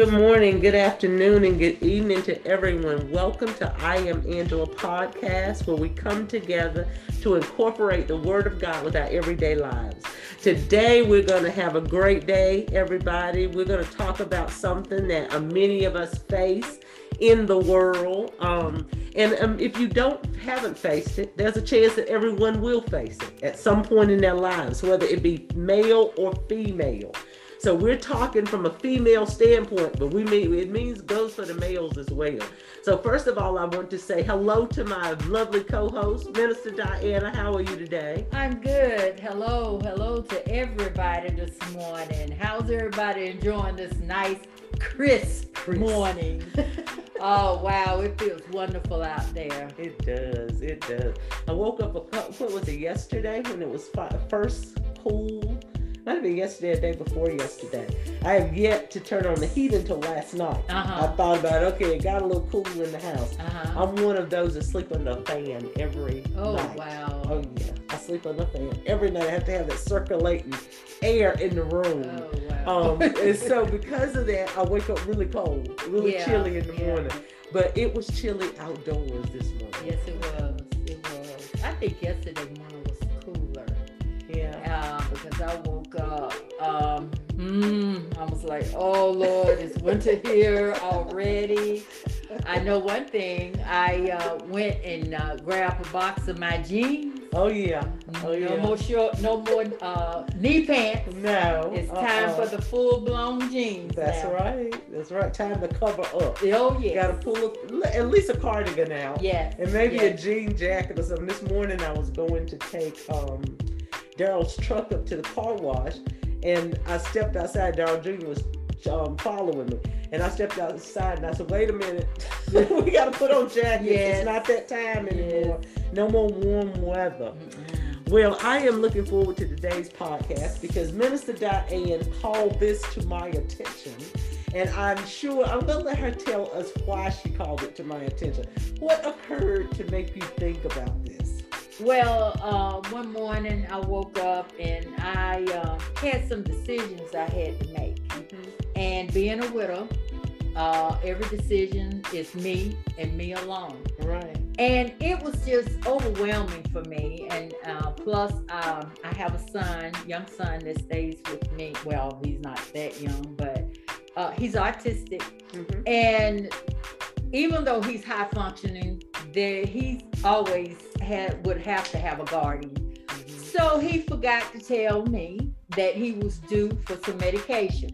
Good morning, good afternoon, and good evening to everyone. Welcome to I Am Angela podcast, where we come together to incorporate the Word of God with our everyday lives. Today, we're going to have a great day, everybody. We're going to talk about something that uh, many of us face in the world. Um, and um, if you don't haven't faced it, there's a chance that everyone will face it at some point in their lives, whether it be male or female. So we're talking from a female standpoint, but we mean it means goes for the males as well. So first of all, I want to say hello to my lovely co-host, Minister Diana. How are you today? I'm good. Hello, hello to everybody this morning. How's everybody enjoying this nice, crisp, crisp. morning? oh wow, it feels wonderful out there. It does. It does. I woke up a couple. what was it yesterday when it was first cool might have been yesterday or day before yesterday. I have yet to turn on the heat until last night. Uh-huh. I thought about okay, it got a little cooler in the house. Uh-huh. I'm one of those that sleep under a fan every oh, night. wow. Oh yeah, I sleep under a fan every night. I have to have that circulating air in the room. Oh wow. Um, and so because of that, I wake up really cold, really yeah, chilly in the yeah. morning. But it was chilly outdoors this morning. Yes, it was. It was. I think yesterday morning was cooler. Yeah. Uh, because I woke up. Um, mm, I was like, oh Lord, it's winter here already. I know one thing. I uh, went and uh, grabbed a box of my jeans. Oh yeah. Oh yeah. No more short, no more uh, knee pants. No. It's time uh-uh. for the full blown jeans. That's now. right. That's right. Time to cover up. Oh yeah. Got to pull a, at least a cardigan out. Yeah. And maybe yes. a jean jacket or something. This morning I was going to take um, Daryl's truck up to the car wash, and I stepped outside. Daryl Jr. was um, following me, and I stepped outside and I said, "Wait a minute, we got to put on jackets. Yes. It's not that time anymore. Yes. No more warm weather." Mm-hmm. Well, I am looking forward to today's podcast because Minister Diane called this to my attention. And I'm sure I'm gonna let her tell us why she called it to my attention. What occurred to make you think about this? Well, uh, one morning I woke up and I uh, had some decisions I had to make. Mm-hmm. And being a widow, uh, every decision is me and me alone. Right. And it was just overwhelming for me. And uh, plus, um, I have a son, young son that stays with me. Well, he's not that young, but uh, he's autistic. Mm-hmm. And even though he's high functioning, there he's always had would have to have a guardian. Mm-hmm. So he forgot to tell me that he was due for some medication.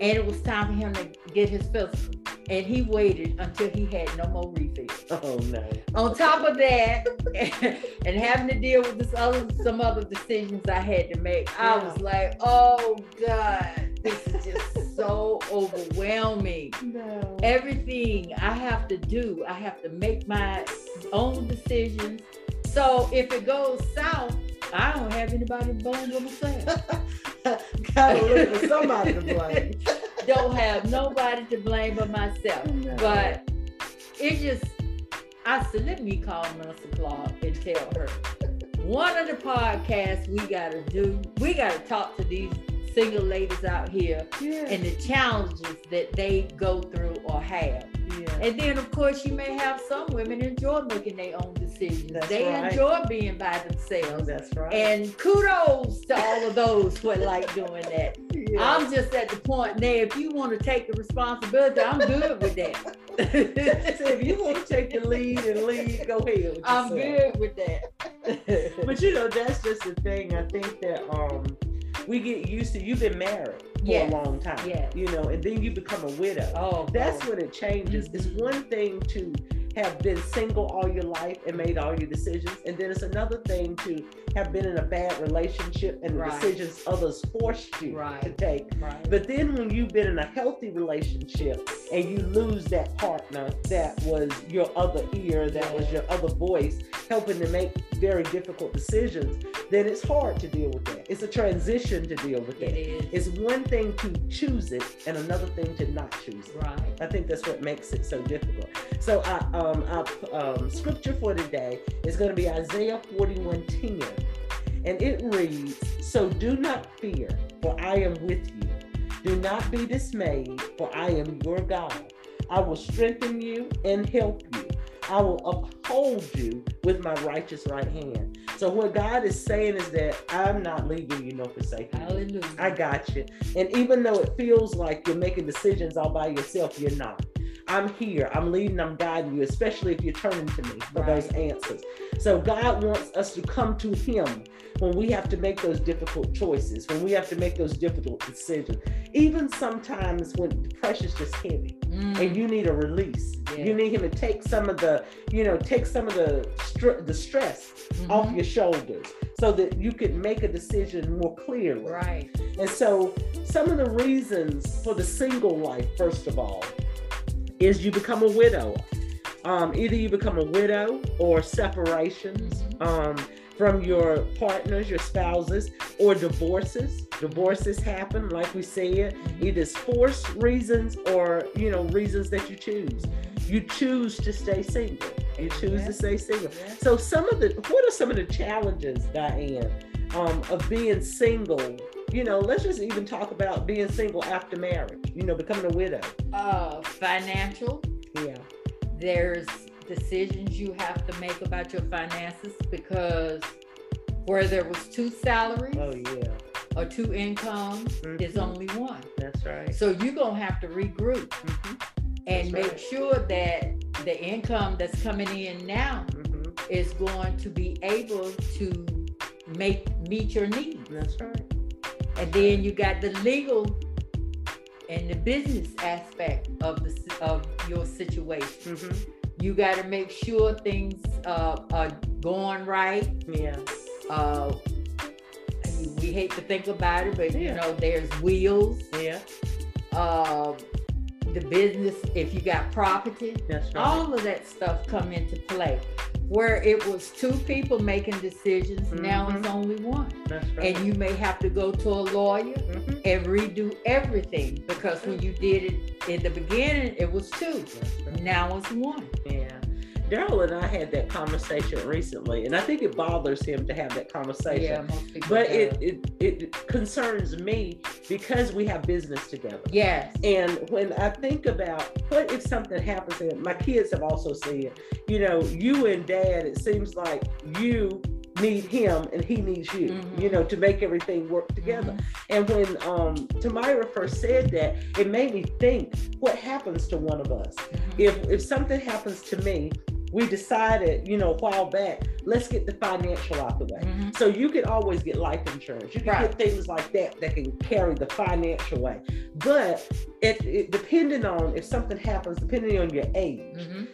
And it was time for him to get his physical. And he waited until he had no more refills. Oh no. On top of that, and having to deal with this other some other decisions I had to make, yeah. I was like, oh God, this is just so overwhelming. No. Everything I have to do, I have to make my own decisions. So if it goes south, I don't have anybody to blame but myself. Gotta look for somebody to blame. don't have nobody to blame but myself. No. But it just, I said, let me call Minister Clark and tell her. One of the podcasts we gotta do, we gotta talk to these single ladies out here yeah. and the challenges that they go through or have. Yeah. And then, of course, you may have some women enjoy making their own decisions. That's they right. enjoy being by themselves. That's right. And kudos to all of those who like doing that. Yeah. I'm just at the point now, if you want to take the responsibility, I'm good with that. so if you want to take the lead and lead, go ahead. I'm good with that. but you know, that's just the thing. I think that um we get used to you've been married for yes. a long time. Yeah. You know, and then you become a widow. Oh. That's oh. when it changes. Mm-hmm. It's one thing to have been single all your life and made all your decisions. And then it's another thing to have been in a bad relationship and right. the decisions others forced you right. to take. Right. But then when you've been in a healthy relationship and you lose that partner that was your other ear, that was your other voice, helping to make very difficult decisions, then it's hard to deal with that. It's a transition to deal with that. It is. It's one thing to choose it and another thing to not choose it. Right. I think that's what makes it so difficult. So I, um, our um, scripture for today is going to be Isaiah 41 10. And it reads, So do not fear, for I am with you. Do not be dismayed, for I am your God. I will strengthen you and help you. I will uphold you with my righteous right hand. So what God is saying is that I'm not leaving you nor forsaking you. Hallelujah. I got you. And even though it feels like you're making decisions all by yourself, you're not. I'm here. I'm leading. I'm guiding you, especially if you're turning to me for Right. those answers. So God wants us to come to Him when we have to make those difficult choices, when we have to make those difficult decisions. Even sometimes when the pressure's just heavy Mm, and you need a release. Yeah. You need Him to take some of the, you know, take some of the str- the stress off mhm. your shoulders so that you can make a decision more clearly. Right. And so, some of the reasons for the single life, first of all, is you become a widow. Um, either you become a widow or separations um, from your partners, your spouses, or divorces. Divorces happen, like we said. Either it's forced reasons or you know reasons that you choose. You choose to stay single. You choose Yeah. to stay single. Yeah. So some of the what are some of the challenges, Diane, um, of being single? You know, let's just even talk about being single after marriage. You know, becoming a widow. Uh, financial. There's decisions you have to make about your finances because where there was two salaries Oh yeah. or two incomes, is Mhm. only one. That's right. So you're gonna have to regroup Mhm, and That's make right. sure that the income that's coming in now mhm. is going to be able to make meet your needs. That's right. And then you got the legal and the business aspect of the of your situation. hmm You got to make sure things uh, are going right. Yeah. Uh, we hate to think about it, but you know, there's wheels. Yeah. Uh, the business, if you got property, right. all of that stuff come into play. Where it was two people making decisions, now Mhm. it's only one. Right. And you may have to go to a lawyer Mhm. and redo everything because when you did it in the beginning, it was two. Right. Now it's one. Yeah. Daryl and I had that conversation recently, and I think it bothers him to have that conversation. Yeah. But it, it it concerns me because we have business together. yes, And when I think about what if something happens, and my kids have also said, you know, you and dad, it seems like you need him and he needs you, Mhm. you know, to make everything work together. Mhm. And when um Tamira first said that, it made me think, what happens to one of us? Mhm. If if something happens to me, we decided, you know, a while back, let's get the financial out the way. Mhm. So you can always get life insurance. You can Right. get things like that that can carry the financial way. But it, it depending on if something happens, depending on your age, Mhm.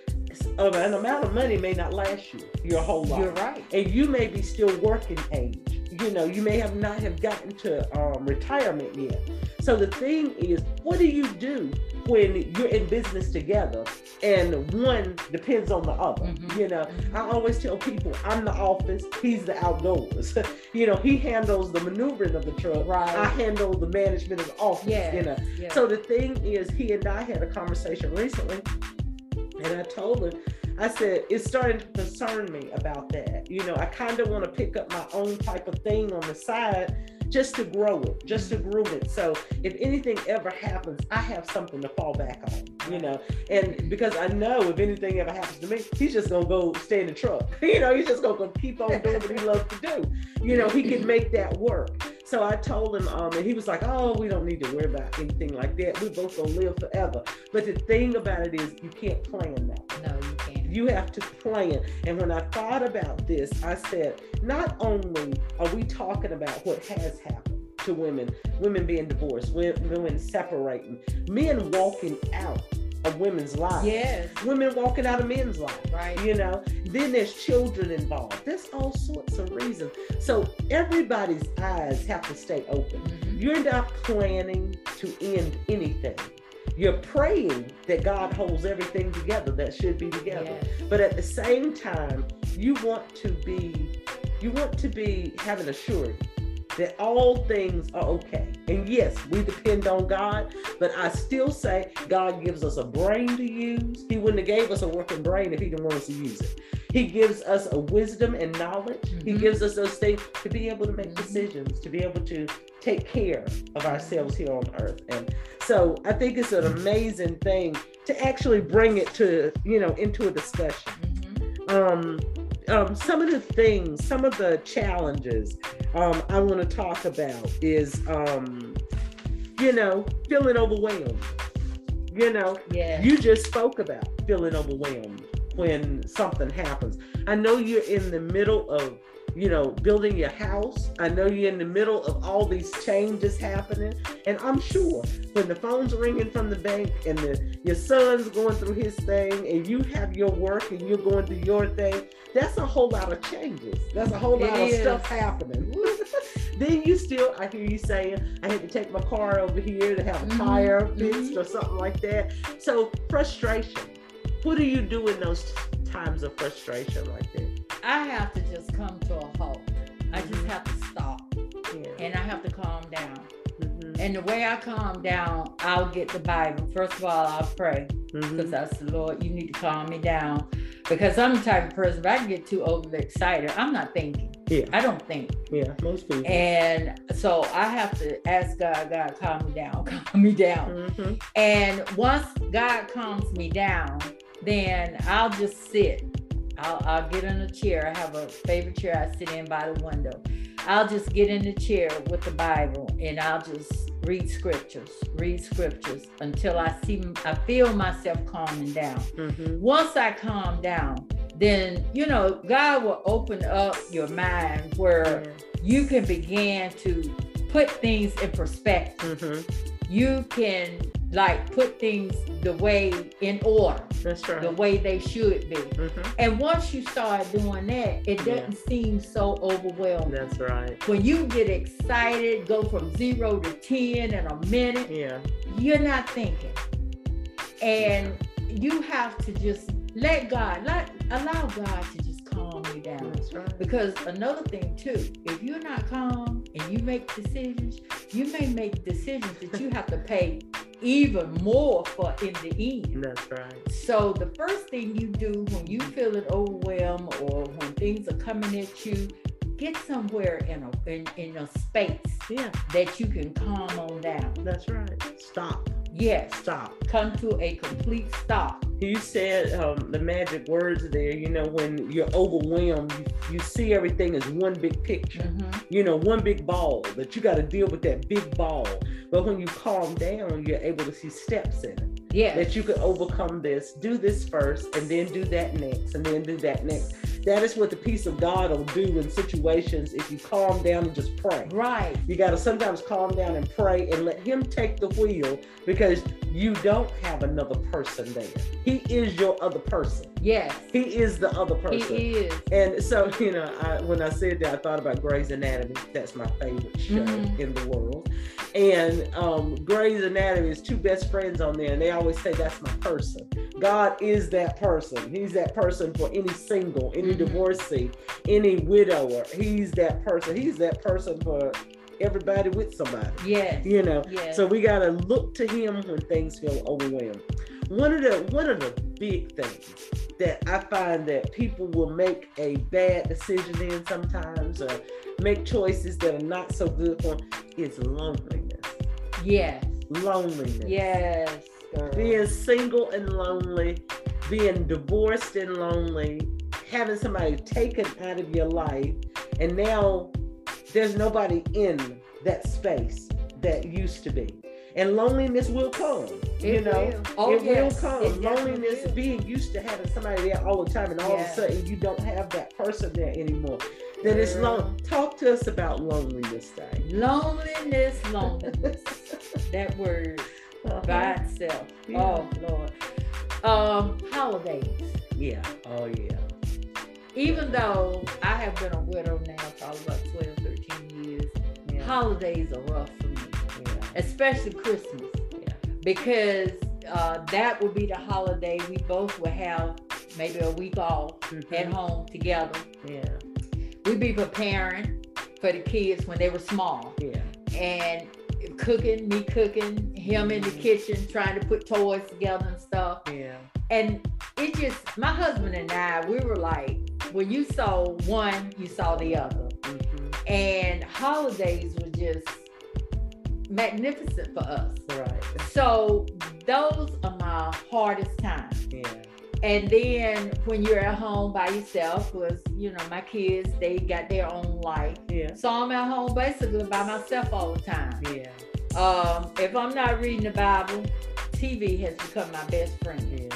uh, an amount of money may not last you your whole life. You're right. And you may be still working age. You know, you may have not have gotten to um, retirement yet. So the thing is, what do you do when you're in business together and one depends on the other? Mhm. You know, I always tell people I'm the office, he's the outdoors. you know, he handles the maneuvering of the truck. Right. I handle the management of the office. Yeah. You know. Yeah. So the thing is, he and I had a conversation recently, and I told him, I said, it's starting to concern me about that. You know, I kind of want to pick up my own type of thing on the side just to grow it, just to groom it. So if anything ever happens, I have something to fall back on, you know. And because I know if anything ever happens to me, he's just gonna go stay in the truck. you know, he's just gonna keep on doing what he loves to do. You know, he can make that work. So I told him, um, and he was like, "Oh, we don't need to worry about anything like that. We're both gonna live forever." But the thing about it is, you can't plan that. You have to plan. And when I thought about this, I said, not only are we talking about what has happened to women, women being divorced, wo- women separating, men walking out of women's lives, yes, women walking out of men's lives. Right. you know then there's children involved. There's all sorts of reasons. So everybody's eyes have to stay open. Mhm. you're not planning to end anything you're praying that god holds everything together that should be together. Yes. but at the same time you want to be you want to be having a surety that all things are okay. And yes we depend on god but i still say god gives us a brain to use. He wouldn't have gave us a working brain if he didn't want us to use it He gives us a wisdom and knowledge. He Mhm. gives us those things to be able to make Mhm. decisions, to be able to take care of ourselves here on earth. And so I think it's an amazing thing to actually bring it to, you know, into a discussion. Mhm. Um, um, some of the things, some of the challenges um, I want to talk about is, um, you know, feeling overwhelmed. You know, Yeah. you just spoke about feeling overwhelmed when something happens. I know you're in the middle of, you know, building your house. I know you're in the middle of all these changes happening. And I'm sure when the phone's ringing from the bank and the, your son's going through his thing and you have your work and you're going through your thing, that's a whole lot of changes. That's a whole It lot of is. stuff happening. then you still, I hear you saying, I had to take my car over here to have a Mhm, tire fixed mhm. or something like that. So frustration. What do you do in those times of frustration like that? I have to just come to a halt. I just Mhm. have to stop Yeah. and I have to calm down. Mhm. And the way I calm down, I'll get the Bible. First of all, I'll pray because I said, Lord, you need to calm me down. Because I'm the type of person, if I get too overexcited, I'm not thinking. Yeah. I don't think. Yeah. Most people. And so I have to ask God, God, calm me down, calm me down. Mhm. And once God calms me down, then I'll just sit. I'll, I'll get in a chair. I have a favorite chair I sit in by the window. I'll just get in the chair with the Bible and I'll just read scriptures, read scriptures until I see, I feel myself calming down. Mhm. Once I calm down, then, you know, God will open up your mind where you can begin to put things in perspective Mhm. you can like put things the way in order, That's right. the way they should be. Mhm. And once you start doing that, it doesn't seem so overwhelming. That's right. When you get excited, go from zero to 10 in a minute, Yeah. you're not thinking. And you have to just let God, let, allow God to just calm you down. That's right. Because another thing too, if you're not calm and you make decisions, you may make decisions that you have to pay even more for in the end. That's right. So the first thing you do when you feeling overwhelmed or when things are coming at you, get somewhere in a in, in a space Yeah. that you can calm on down. That's right. Stop. Yes, Stop. come to a complete stop. You said um, the magic words there. You know, when you're overwhelmed, you, you see everything as one big picture. Mhm. You know, one big ball that you got to deal with that big ball. But when you calm down, you're able to see steps in it. Yeah. That you could overcome this, do this first, and then do that next, and then do that next. That is what the peace of God will do in situations if you calm down and just pray. right. You got to sometimes calm down and pray and let Him take the wheel because you don't have another person there. He is your other person. Yes. He is the other person. He is. And so, you know, I, when I said that, I thought about Grey's Anatomy. That's my favorite show Mhm. in the world. And um, Grey's Anatomy is two best friends on there, and they always say, That's my person. God is that person. He's that person for any single, any Mhm. divorcee, any widower. He's that person. He's that person for everybody with somebody, Yes. you know. Yes. So we got to look to Him when things feel overwhelmed. One of the one of the big things that I find that people will make a bad decision in sometimes or make choices that are not so good for them is loneliness. yes. Loneliness. Yes. girl. Being single and lonely, being divorced and lonely, having somebody taken out of your life, and now there's nobody in that space that used to be. And loneliness will come. you It know, will. Oh, it yes. will come. It Loneliness, will. being used to having somebody there all the time, and all Yeah. of a sudden you don't have that person there anymore. Then it's long. Talk to us about loneliness, Day. Loneliness, loneliness. that word by itself. Yeah. Oh Lord. Um, holidays. Yeah. Oh yeah. Even though I have been a widow now probably about 12, 13 years, Yeah. holidays are rough for me. Especially Christmas. Yeah. Because uh, that would be the holiday we both would have maybe a week off Mhm. at home together. Yeah. We'd be preparing for the kids when they were small. Yeah. and cooking, me cooking, him in the Mhm. kitchen trying to put toys together and stuff. Yeah. And it just, my husband and I, we were like when you saw one, you saw the other. Mhm. And holidays were just magnificent for us. Right. So those are my hardest times. Yeah. And then when you're at home by yourself, was you know my kids they got their own life. Yeah. So I'm at home basically by myself all the time. Yeah. Um, if I'm not reading the Bible, TV has become my best friend.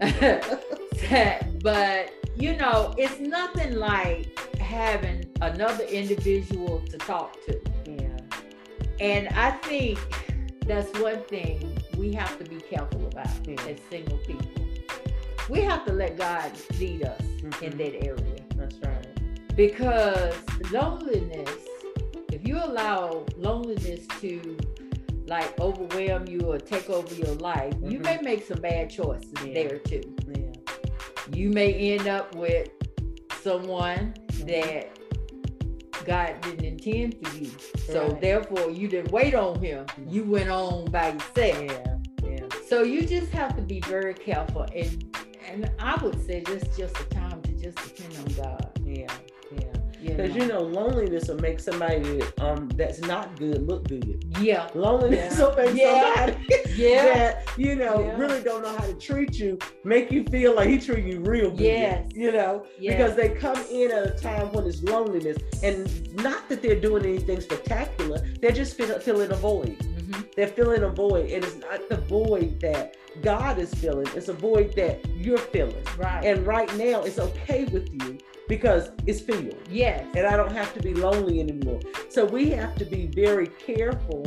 Yeah. but you know, it's nothing like having another individual to talk to. And I think that's one thing we have to be careful about Yeah. as single people. We have to let God lead us in Mhm. that area That's right. because loneliness, if you allow loneliness to like overwhelm you or take over your life, you Mhm. may make some bad choices Yeah. there too. Yeah. You may end up with someone Mm-hmm. that God didn't intend for you. So Right. therefore you didn't wait on him. You went on by yourself. Yeah. Yeah. So you just have to be very careful and and I would say this just a time to just depend on God. Yeah. Yeah. You Because you know, loneliness will make somebody um that's not good look good. Yeah. Loneliness Yeah. will make Yeah. somebody Yeah. that you know Yeah. really don't know how to treat you, make you feel like he treating you real good. Yes. You know, Yeah. because they come in at a time when it's loneliness, and not that they're doing anything spectacular. They're just feel, feeling a void. Mhm. They're feeling a void, and it's not the void that God is feeling. It's a void that you're feeling. Right. And right now, it's okay with you because it's filled yes. and I don't have to be lonely anymore. So we have to be very careful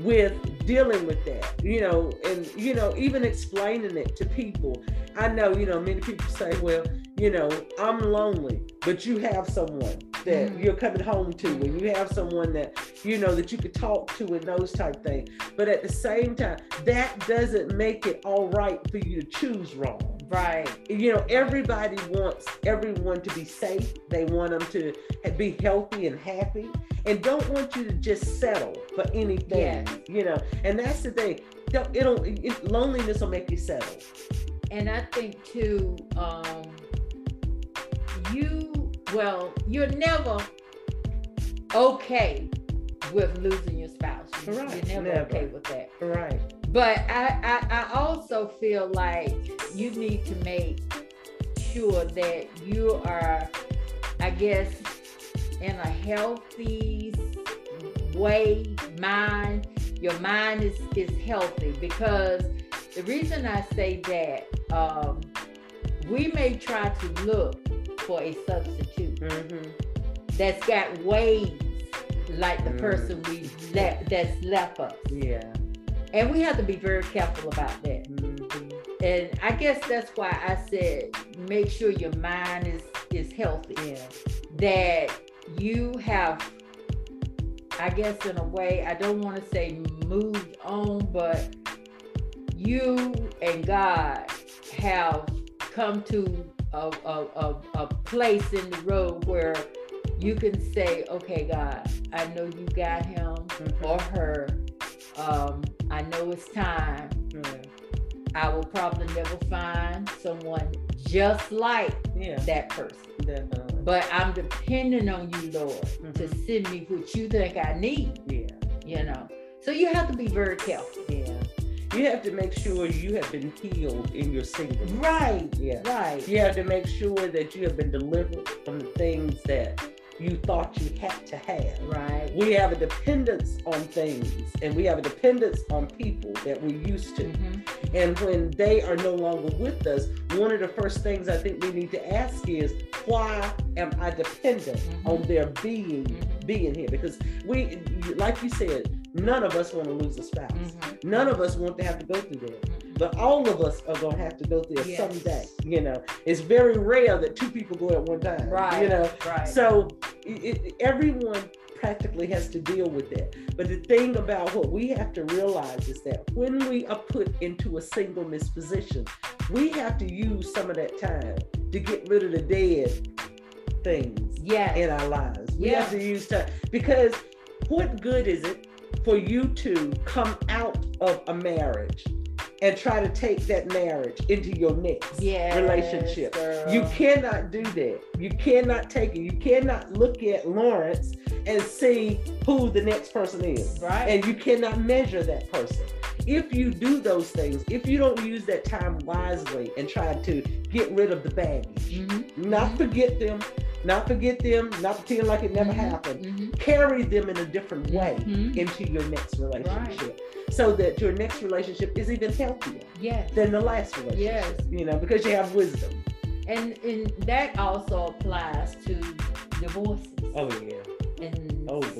with dealing with that, you know, and you know, even explaining it to people. I know, you know, many people say, well, you know, I'm lonely, but you have someone that Mhm. you're coming home to, and you have someone that you know that you could talk to and those type things. But at the same time, that doesn't make it all right for you to choose wrong Right. you know everybody wants everyone to be safe they want them to be healthy and happy and don't want you to just settle for anything Yes. you know and that's the thing Don't- it'll it, loneliness will make you settle And I think too, um, you well, you're never okay with losing your spouse. Correct. You're never, Never. okay with that. right But I, I, I also feel like you need to make sure that you are, I guess, in a healthy way, mind. Your mind is, is healthy because the reason I say that, um, we may try to look for a substitute mm-hmm. that's got ways like the Mm. person we left that's left us. yeah And we have to be very careful about that. Mhm. And I guess that's why I said make sure your mind is is healthy. yeah That you have I guess in a way, I don't want to say moved on, but you and God have come to a, a, a, a place in the road where you can say, okay, God, I know you got him Mhm. or her. Um, I know it's time. yeah I will probably never find someone just like yeah that person. definitely But I'm depending on you, Lord, to Mhm. send me what you think I need, yeah you know. So you have to be very careful. yeah you have to make sure you have been healed in your singleness Right, yeah right. You have to make sure that you have been delivered from the things that you thought you had to have. Right. We have a dependence on things and we have a dependence on people that we're used to. Mhm. And when they are no longer with us, one of the first things I think we need to ask is, why am I dependent Mhm. on their being Mhm. being here? Because we, like you said, none of us want to lose a spouse. Mhm. None of us want to have to go through that Mhm. but all of us are gonna have to go through it Yes. someday. You know, it's very rare that two people go at one time. Right. You know, Right. so it, it, everyone practically has to deal with that. But the thing about what we have to realize is that when we are put into a singleness position, we have to use some of that time to get rid of the dead things yeah. in our lives. We Yeah. have to use time because what good is it for you to come out of a marriage and try to take that marriage into your next Yes, relationship. girl. You cannot do that. You cannot take it. You cannot look at Lawrence and see who the next person is. right. And you cannot measure that person. If you do those things, if you don't use that time wisely and try to get rid of the baggage, Mhm, not Mhm. forget them, not forget them, not pretend like it never Mhm. happened, mhm, carry them in a different way mhm. into your next relationship so that your next relationship is even healthier Yes. than the last relationship. Yes. You know, because you have wisdom. And, and that also applies to divorces Oh yeah. and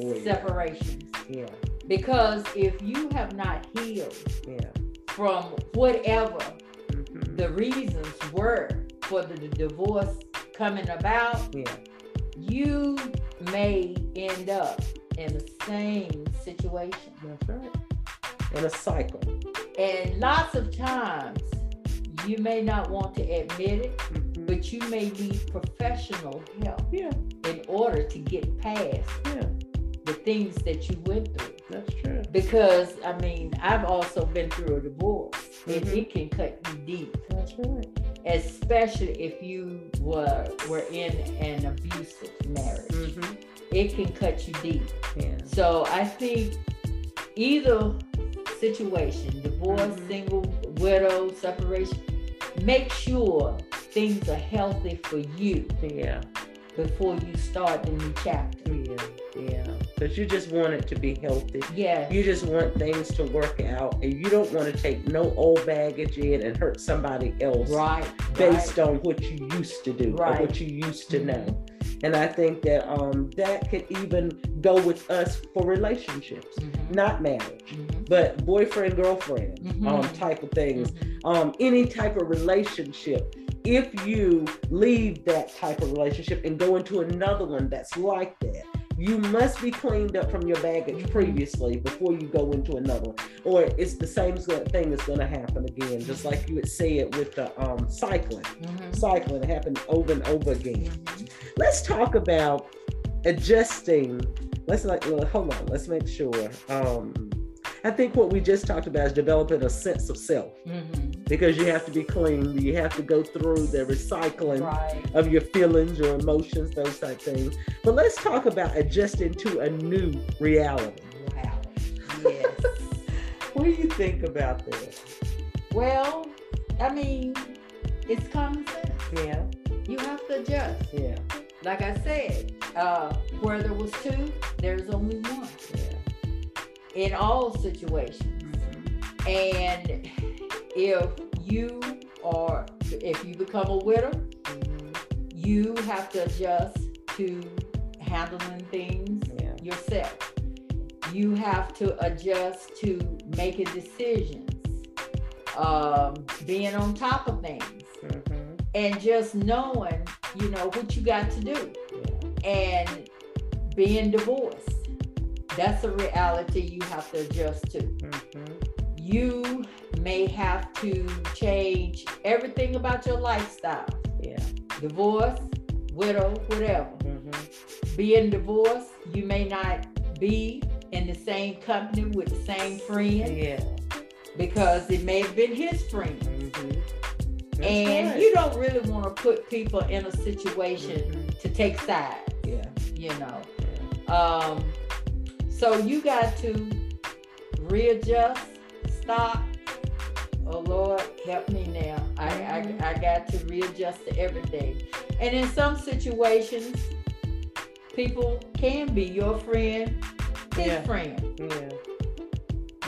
Yeah. separations. Yeah. Because if you have not healed Yeah. from whatever Mhm. the reasons were for the divorce coming about, Yeah. you may end up in the same situation. That's right. In a cycle. And lots of times, you may not want to admit it, Mhm. but you may need professional help Yeah. in order to get past Yeah. The things that you went through. That's true. Because, I mean, I've also been through a divorce, and Mhm. it can cut you deep. That's right. especially if you were were in an abusive marriage. Mm-hmm. It can cut you deep. Yeah. So I think either situation, divorce, Mhm. single, widow, separation, make sure things are healthy for you Yeah. Before you start the new chapter. Yeah. Yeah. Because you just want it to be healthy. Yeah. You just want things to work out, and you don't want to take no old baggage in and hurt somebody else Right. based on what you used to do Right. or what you used to Mhm. know. And I think that um, that could even go with us for relationships, Mhm. not marriage, Mhm. but boyfriend girlfriend um, Mhm. type of things. Mhm. Um, any type of relationship. If you leave that type of relationship and go into another one that's like that, you must be cleaned up from your baggage previously before you go into another one. Or it's the same thing that's going to happen again, just like you had said with the um, cycling. Mhm. Cycling happened over and over again. Mhm. Let's talk about adjusting. Let's like well, hold on. Let's make sure. Um, I think what we just talked about is developing a sense of self Mhm. because you have to be clean. You have to go through the recycling Right. of your feelings, your emotions, those type things. But let's talk about adjusting to a new reality. Wow. Yes. What do you think about that? well, I mean, it's common sense. Yeah, You have to adjust. yeah, Like I said, uh, where there was two, there's only one yeah. In all situations. And if you are, if you become a widow, you have to adjust to handling things Yeah. yourself. You have to adjust to making decisions, um, being on top of things, Mhm. and just knowing, you know, what you got to do. Yeah. And being divorced, that's a reality you have to adjust to. Mhm. You may have to change everything about your lifestyle. Yeah. Divorce, widow, whatever. Mhm. Being divorced, you may not be in the same company with the same friend Yeah. because it may have been his friend. Mhm. And right. you don't really want to put people in a situation Mhm. to take sides, Yeah. you know. yeah. Um, so you got to readjust, stop. Oh Lord, help me now. I. I I got to readjust to everything. And in some situations, people can be your friend, his Yeah. friend. Yeah.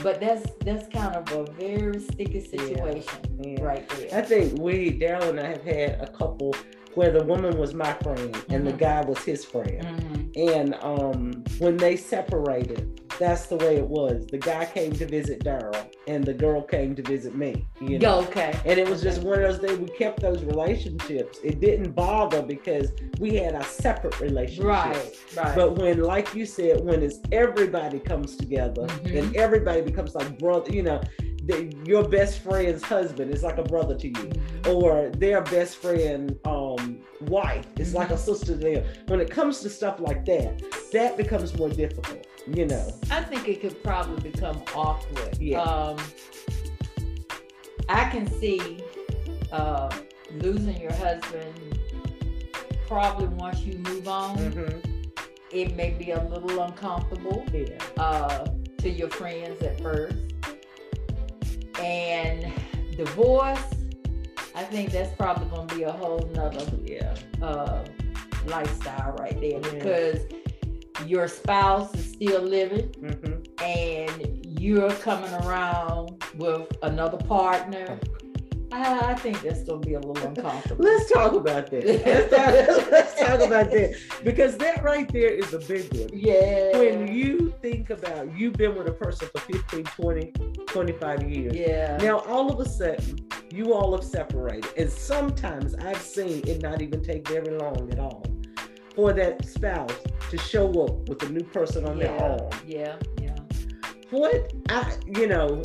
But that's that's kind of a very sticky situation Yeah. right there. I think we, Daryl and I have had a couple where the woman was my friend and the Mhm. guy was his friend. Mhm. And um, when they separated, that's the way it was. The guy came to visit Daryl, and the girl came to visit me. You know. Okay. And it was just one of those things. We kept those relationships. It didn't bother because we had our separate relationships. Right. Right. But when, like you said, when it's everybody comes together Mhm. and everybody becomes like brother, you know, the, your best friend's husband is like a brother to you or their best friend um wife is like a Mm-hmm. sister to them when it comes to stuff like that that becomes more difficult you know I think it could probably become awkward. Yeah. Um, I can see uh, losing your husband probably once you move on. Mm-hmm. It may be a little uncomfortable Yeah. uh, to your friends at first. And divorce, I think that's probably going to be a whole nother Yeah. uh, lifestyle right there because your spouse is still living Mm-hmm. and you're coming around with another partner. I, I think that's going to be a little uncomfortable. Let's talk about that. Let's talk, let's talk about that because that right there is a big one. Yeah. When you think about you've been with a person for 15, 20, 25 years. yeah. Now all of a sudden you all have separated. And sometimes I've seen it not even take very long at all for that spouse to show up with a new person on their yeah. arm. Yeah. Yeah. What I you know,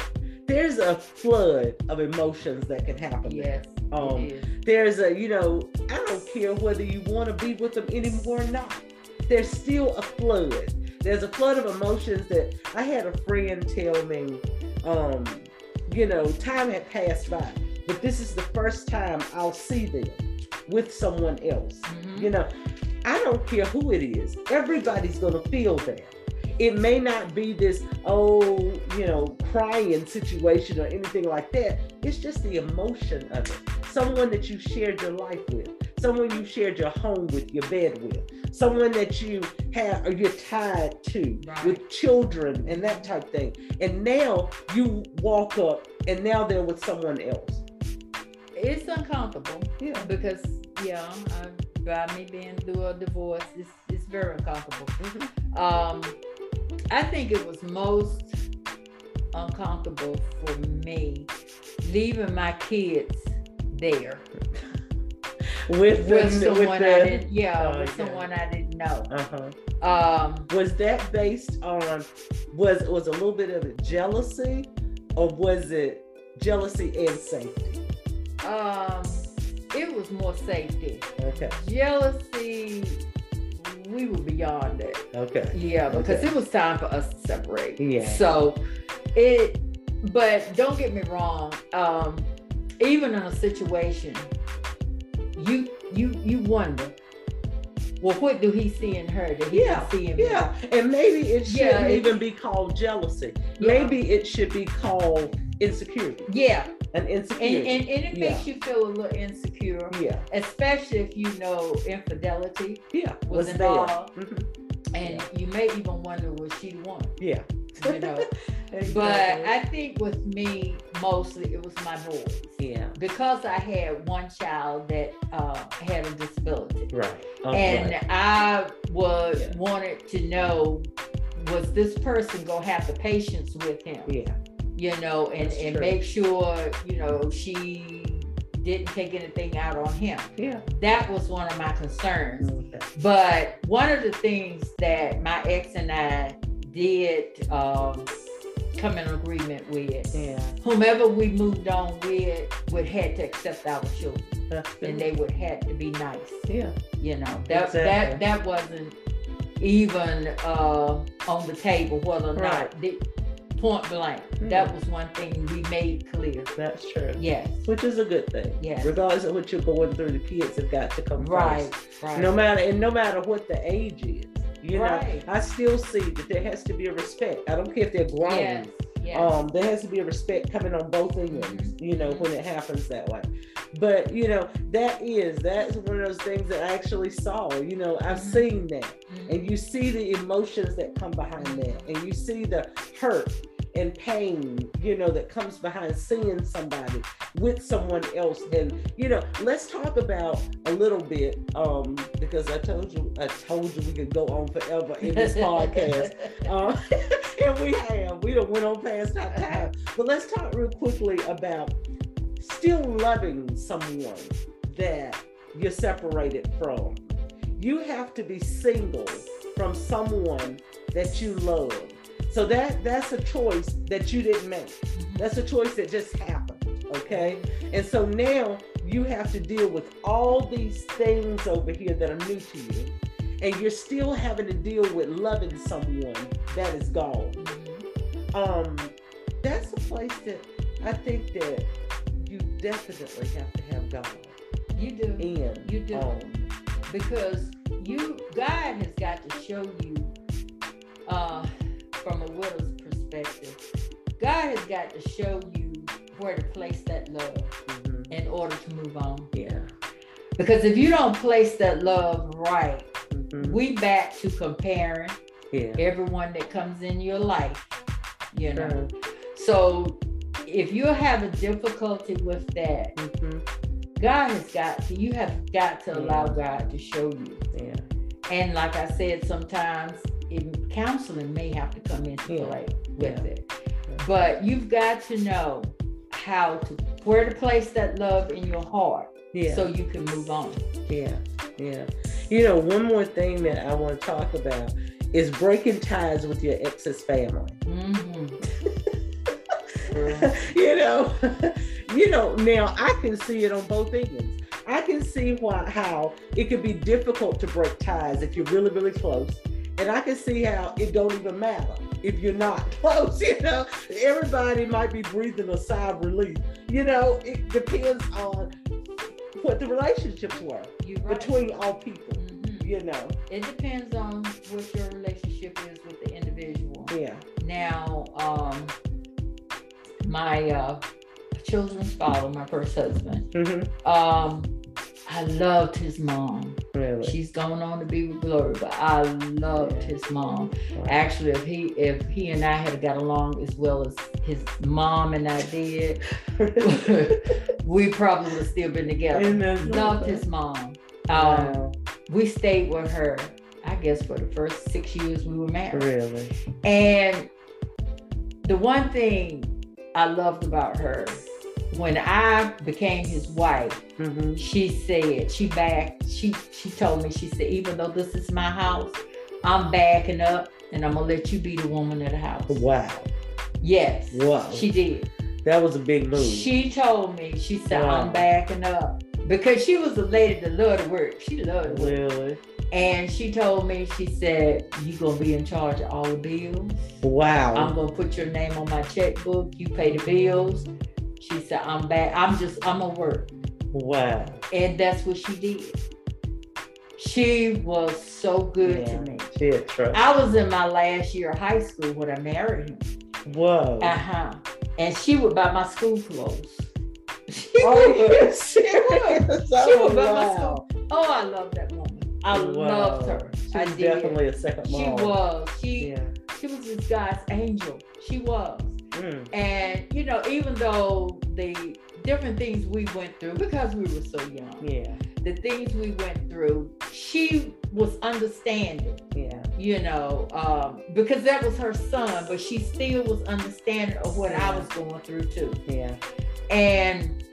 there's a flood of emotions that can happen. there. Yes. Um, there's a you know i don't care whether you want to be with them anymore or not there's still a flood there's a flood of emotions that i had a friend tell me um you know time had passed by but this is the first time i'll see them with someone else Mhm. you know i don't care who it is everybody's going to feel that it may not be this oh you know crying situation or anything like that. It's just the emotion of it. Someone that you shared your life with. Someone you shared your home with your bed with. Someone that you have or you're tied to Right. with children and that type thing. And now you walk up and now they're with someone else. It's uncomfortable. Yeah. Because yeah, I, by me being through a divorce, it's it's very uncomfortable. Mhm. Um, I think it was most uncomfortable for me leaving my kids there with, the, with someone with I didn't, yeah, Oh, with yeah. someone I didn't know. uh-huh Um, was that based on was was a little bit of it jealousy or was it jealousy and safety um, it was more safety. okay Jealousy, we were beyond it. okay Yeah, because Okay. it was time for us to separate. Yeah. So it, but don't get me wrong. Um, even in a situation, you you you wonder, well, what do he see in her that he Yeah, see in me? yeah and maybe it shouldn't Yeah, it- even be called jealousy Yeah. maybe it should be called insecurity Yeah, an and insecurity and, and it Yeah. makes you feel a little insecure, yeah especially if you know infidelity, yeah Was involved. Mhm. and you may even wonder was she the one. yeah You know, Exactly. but I think with me mostly it was my boys. yeah because I had one child that uh, had a disability, right Oh, and right. I was Yeah. wanted to know was this person gonna have the patience with him, yeah you know, and That's and true. make sure you know she didn't take anything out on him. yeah That was one of my concerns. okay. But one of the things that my ex and I did um, come in agreement with, yeah whomever we moved on with would had to accept our children and they would have to be nice yeah you know that Exactly. that that wasn't even uh on the table whether or Right. not point blank Hmm. that was one thing we made clear that's true yes which is a good thing Yes. regardless of what you're going through the kids have got to come right first. right no matter and no matter what the age is you Right. know i still see that there has to be a respect i don't care if they're grown yes yes. Um there has to be a respect coming on both ends you know when it happens that way. But you know that is that's one of those things that i actually saw you know i've Mhm. seen that. And you see the emotions that come behind that. And you see the hurt and pain you know that comes behind seeing somebody with someone else. And you know let's talk about a little bit um because i told you i told you we could go on forever in this podcast. Um, and we have. We don't went on past our time. But let's talk real quickly about still loving someone that you're separated from. You have to be single from someone that you love so that that's a choice that you didn't make that's a choice that just happened okay and so now you have to deal with all these things over here that are new to you and you're still having to deal with loving someone that is gone um that's a place that i think that you definitely have to have God You do. in You do. on. because you God has got to show you uh from a widow's perspective. God has got to show you where to place that love Mhm. in order to move on. Yeah. Because if you don't place that love right, Mhm. we back to comparing Yeah. everyone that comes in your life. You know. So if you're having difficulty with that, Mhm. God has got to, you have got to allow God to show you. Yeah. And like I said, sometimes even counseling may have to come into Yeah. play with Yeah. it. But you've got to know how to where to place that love in your heart Yeah. so you can move on. Yeah, yeah. You know, one more thing that I want to talk about is breaking ties with your ex's family. Mhm. you know, you know. Now I can see it on both ends. I can see why how it could be difficult to break ties if you're really really close, and I can see how it don't even matter if you're not close. You know, everybody might be breathing a sigh of relief. You know, it depends on what the relationships were right. between all people. Mhm. You know, It depends on what your relationship is with the individual. yeah, Now, um, my uh, children's father, my first husband, hmm um, I loved his mom. really. She's going on to be with glory, but I loved his mom. Wow. Actually, if he if he and I had got along as well as his mom and I did, we probably would have still been together. Isn't Loved his mom. Um, Wow. we stayed with her, I guess, for the first six years we were married. really. And the one thing I loved about her, when I became his wife, hmm she said, she backed, she she told me, she said, even though this is my house, I'm backing up and I'm gonna let you be the woman of the house. Wow. Yes. Wow. She did. that was a big move. She told me, she said, Wow. I'm backing up. Because she was a lady that loved to work. She loved work. really. And she told me, she said, you gonna be in charge of all the bills. Wow. I'm gonna put your name on my checkbook. You pay the bills. She said, I'm back. I'm just, I'm gonna work. wow. And that's what she did. She was so good Yeah. to me. She had trust. I was in my last year of high school when I married him. Whoa. Uh huh. And she would buy my school clothes. She Oh, would. She would. She Oh, would buy my school. Oh, I love that woman. I Wow. loved her. She I was did. definitely a second mom. She was. She Yeah. she was this guy's angel. She was. Mm. And you know, even though the different things we went through because we were so young, Yeah. the things we went through, she was understanding. Yeah. You know, um, because that was her son, but she still was understanding of what I was going through too. Yeah. And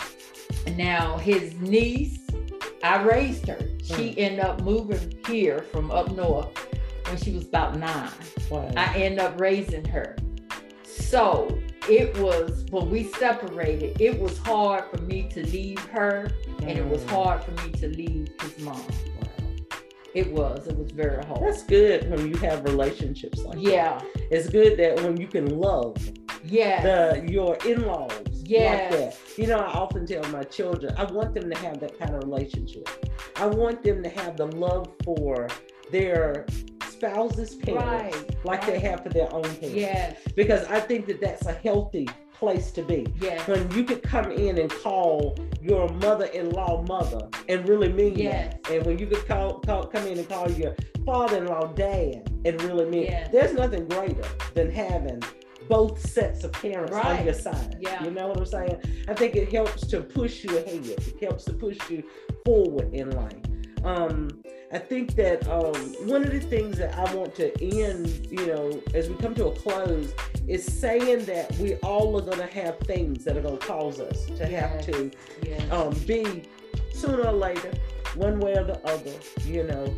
now his niece, I raised her. She ended up moving here from up north when she was about nine. Wow. I ended up raising her. So it was when we separated, it was hard for me to leave her, and it was Mm. hard for me to leave his mom. Wow. It was, it was very hard. That's good when you have relationships like that. yeah, It's good that when you can love yeah, the your in-laws Yes. like that. You know, I often tell my children, I want them to have that kind of relationship. I want them to have the love for their spouse's parents right, like they have for their own parents. Yes, Because I think that that's a healthy place to be. yes, When you could come in and call your mother-in-law mother and really mean Yes. that. And when you could call, call come in and call your father-in-law dad and really mean Yes. there's nothing greater than having both sets of parents on your side. Yeah. You know what I'm saying? I think it helps to push you ahead. It helps to push you forward in life. Um, I think that um, one of the things that I want to end, you know, as we come to a close, is saying that we all are going to have things that are going to cause us to have to yes. um, be sooner or later, one way or the other, you know,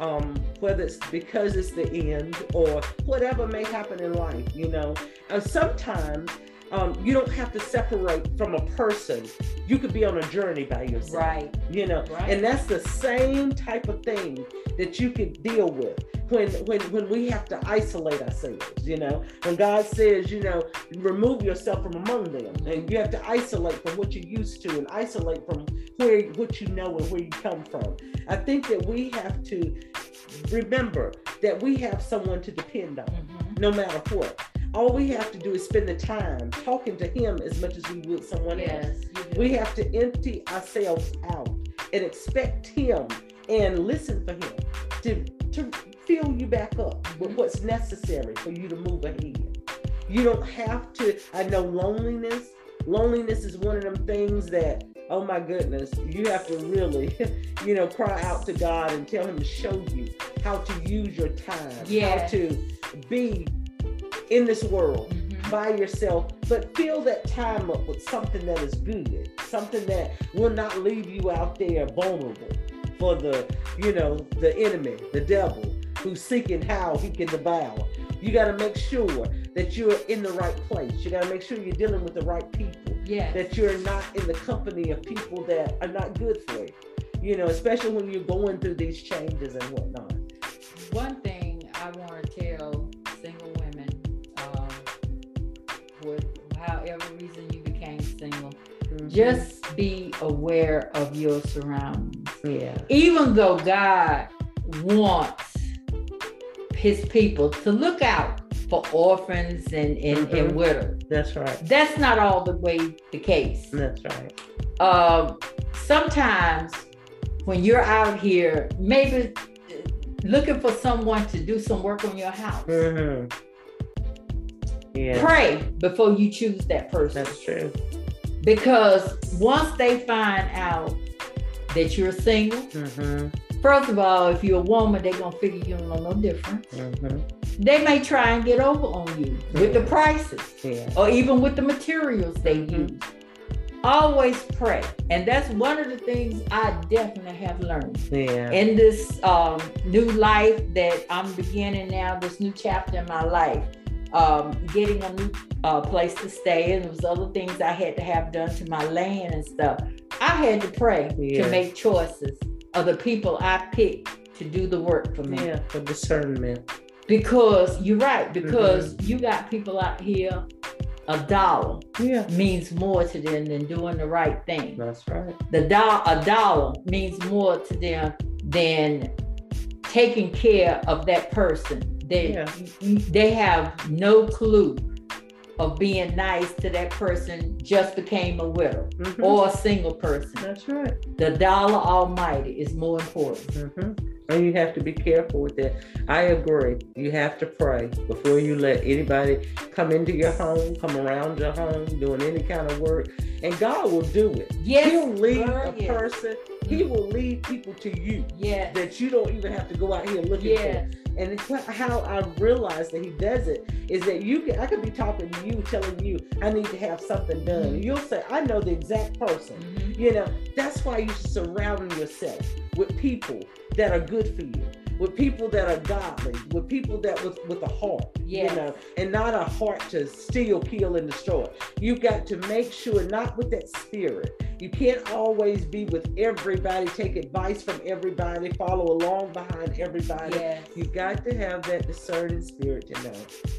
um, whether it's because it's the end or whatever may happen in life, you know. And sometimes um, you don't have to separate from a person. You could be on a journey by yourself right, you know Right. and that's the same type of thing that you could deal with when when when we have to isolate ourselves you know when god says you know remove yourself from among them and you have to isolate from what you're used to and isolate from where what you know and where you come from i think that we have to remember that we have someone to depend on mm-hmm. no matter what all we have to do is spend the time talking to him as much as we would someone yes, else we have to empty ourselves out and expect him and listen for him to to fill you back up with mm-hmm. what's necessary for you to move ahead. You don't have to. I know loneliness. Loneliness is one of them things that, oh my goodness, you have to really, you know, cry out to God and tell Him to show you how to use your time, yeah. how to be in this world mm-hmm. by yourself, but fill that time up with something that is good, something that will not leave you out there vulnerable for the, you know, the enemy, the devil, who's seeking how he can devour. You got to make sure that you're in the right place. You got to make sure you're dealing with the right people. Yeah. That you're not in the company of people that are not good for you. You know, especially when you're going through these changes and whatnot. One thing I want to tell just be aware of your surroundings. Yeah. Even though God wants his people to look out for orphans and, and, mm-hmm. and widows. That's right. That's not all the way the case. That's right. Um, sometimes when you're out here, maybe looking for someone to do some work on your house. Mm-hmm. Yeah. Pray before you choose that person. That's true. Because once they find out that you're single, mm-hmm. First of all, if you're a woman, they're gonna figure you don't know no difference. Mm-hmm. They may try and get over on you with the prices, yeah. or even with the materials they mm-hmm. use. Always pray, and that's one of the things I definitely have learned yeah. in this um, new life that I'm beginning now. This new chapter in my life, um, getting a new uh, place to stay, and there was other things I had to have done to my land and stuff. I had to pray to make choices of the people I pick to do the work for me. Yeah, for discernment. Because you're right, because mm-hmm. you got people out here, a dollar yeah. means more to them than doing the right thing. That's right. The do- a dollar means more to them than taking care of that person. They yeah. they have no clue of being nice to that person just became a widow mm-hmm. or a single person. That's right. The dollar almighty is more important. Mm-hmm. And you have to be careful with that. I agree. You have to pray before you let anybody come into your home, come around your home, doing any kind of work. And God will do it. Yes, He'll lead a yes. person. He will lead people to you. Yeah. That you don't even have to go out here looking yes. for. And it's how I realize that he does it is that you can I could be talking to you, telling you I need to have something done. Mm-hmm. You'll say, I know the exact person. Mm-hmm. You know, that's why you should surround yourself with people that are good for you with people that are godly, with people that with with a heart, yes. you know, and not a heart to steal, kill, and destroy. You've got to make sure not with that spirit. You can't always be with everybody, take advice from everybody, follow along behind everybody. Yes. You've got to have that discerning spirit to know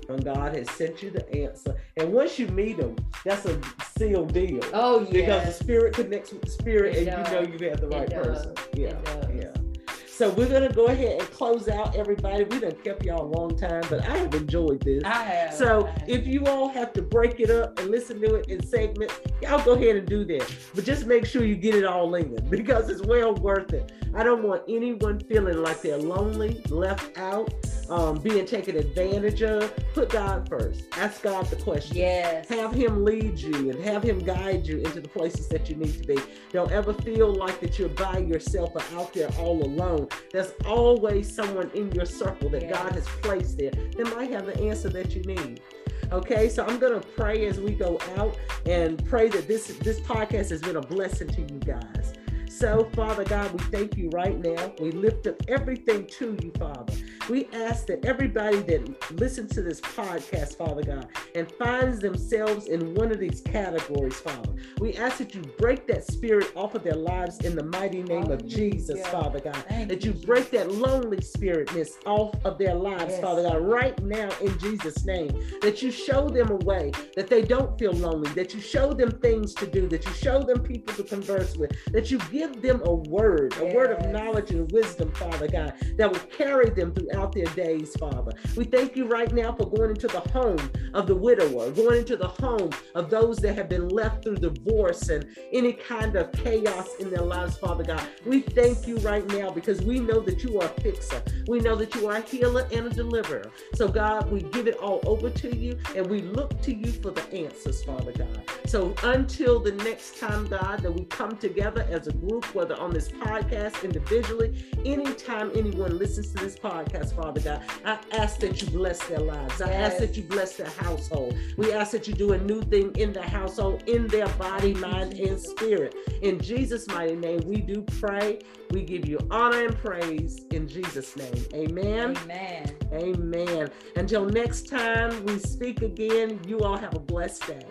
when God has sent you the answer. And once you meet them, that's a sealed deal. Oh yeah. Because the spirit connects with the spirit, it and does. you know you have the right person. Yeah. Yeah. So we're gonna go ahead and close out everybody. We done kept y'all a long time, but I have enjoyed this. I have. So if you all have to break it up and listen to it in segments, y'all go ahead and do that. But just make sure you get it all in because it's well worth it. I don't want anyone feeling like they're lonely, left out, um, being taken advantage of. Put God first. Ask God the question. Yes. Have Him lead you and have Him guide you into the places that you need to be. Don't ever feel like that you're by yourself or out there all alone there's always someone in your circle that God has placed there that might have the answer that you need. Okay, so I'm gonna pray as we go out and pray that this this podcast has been a blessing to you guys. So, Father God, we thank you right now. We lift up everything to you, Father. We ask that everybody that listens to this podcast, Father God, and finds themselves in one of these categories, Father, we ask that you break that spirit off of their lives in the mighty name of Jesus, Father God. That you, break that lonely spiritness off of their lives, Yes. Father God, right now in Jesus' name. That you show them a way that they don't feel lonely, that you show them things to do, that you show them people to converse with, that you give them a word, a word of knowledge and wisdom, Father God, that will carry them throughout their days, Father. We thank you right now for going into the home of the widower, going into the home of those that have been left through divorce and any kind of chaos in their lives, Father God. We thank you right now because we know that you are a fixer. We know that you are a healer and a deliverer. So, God, we give it all over to you and we look to you for the answers, Father God. So, until the next time, God, that we come together as a group, whether on this podcast, individually, anytime anyone listens to this podcast, Father God, I ask that you bless their lives. I ask that you bless their household. We ask that you do a new thing in the household, in their body, mind, and spirit. In Jesus' mighty name, we do pray. We give you honor and praise in Jesus' name. Amen. Amen. Amen. Until next time we speak again, you all have a blessed day.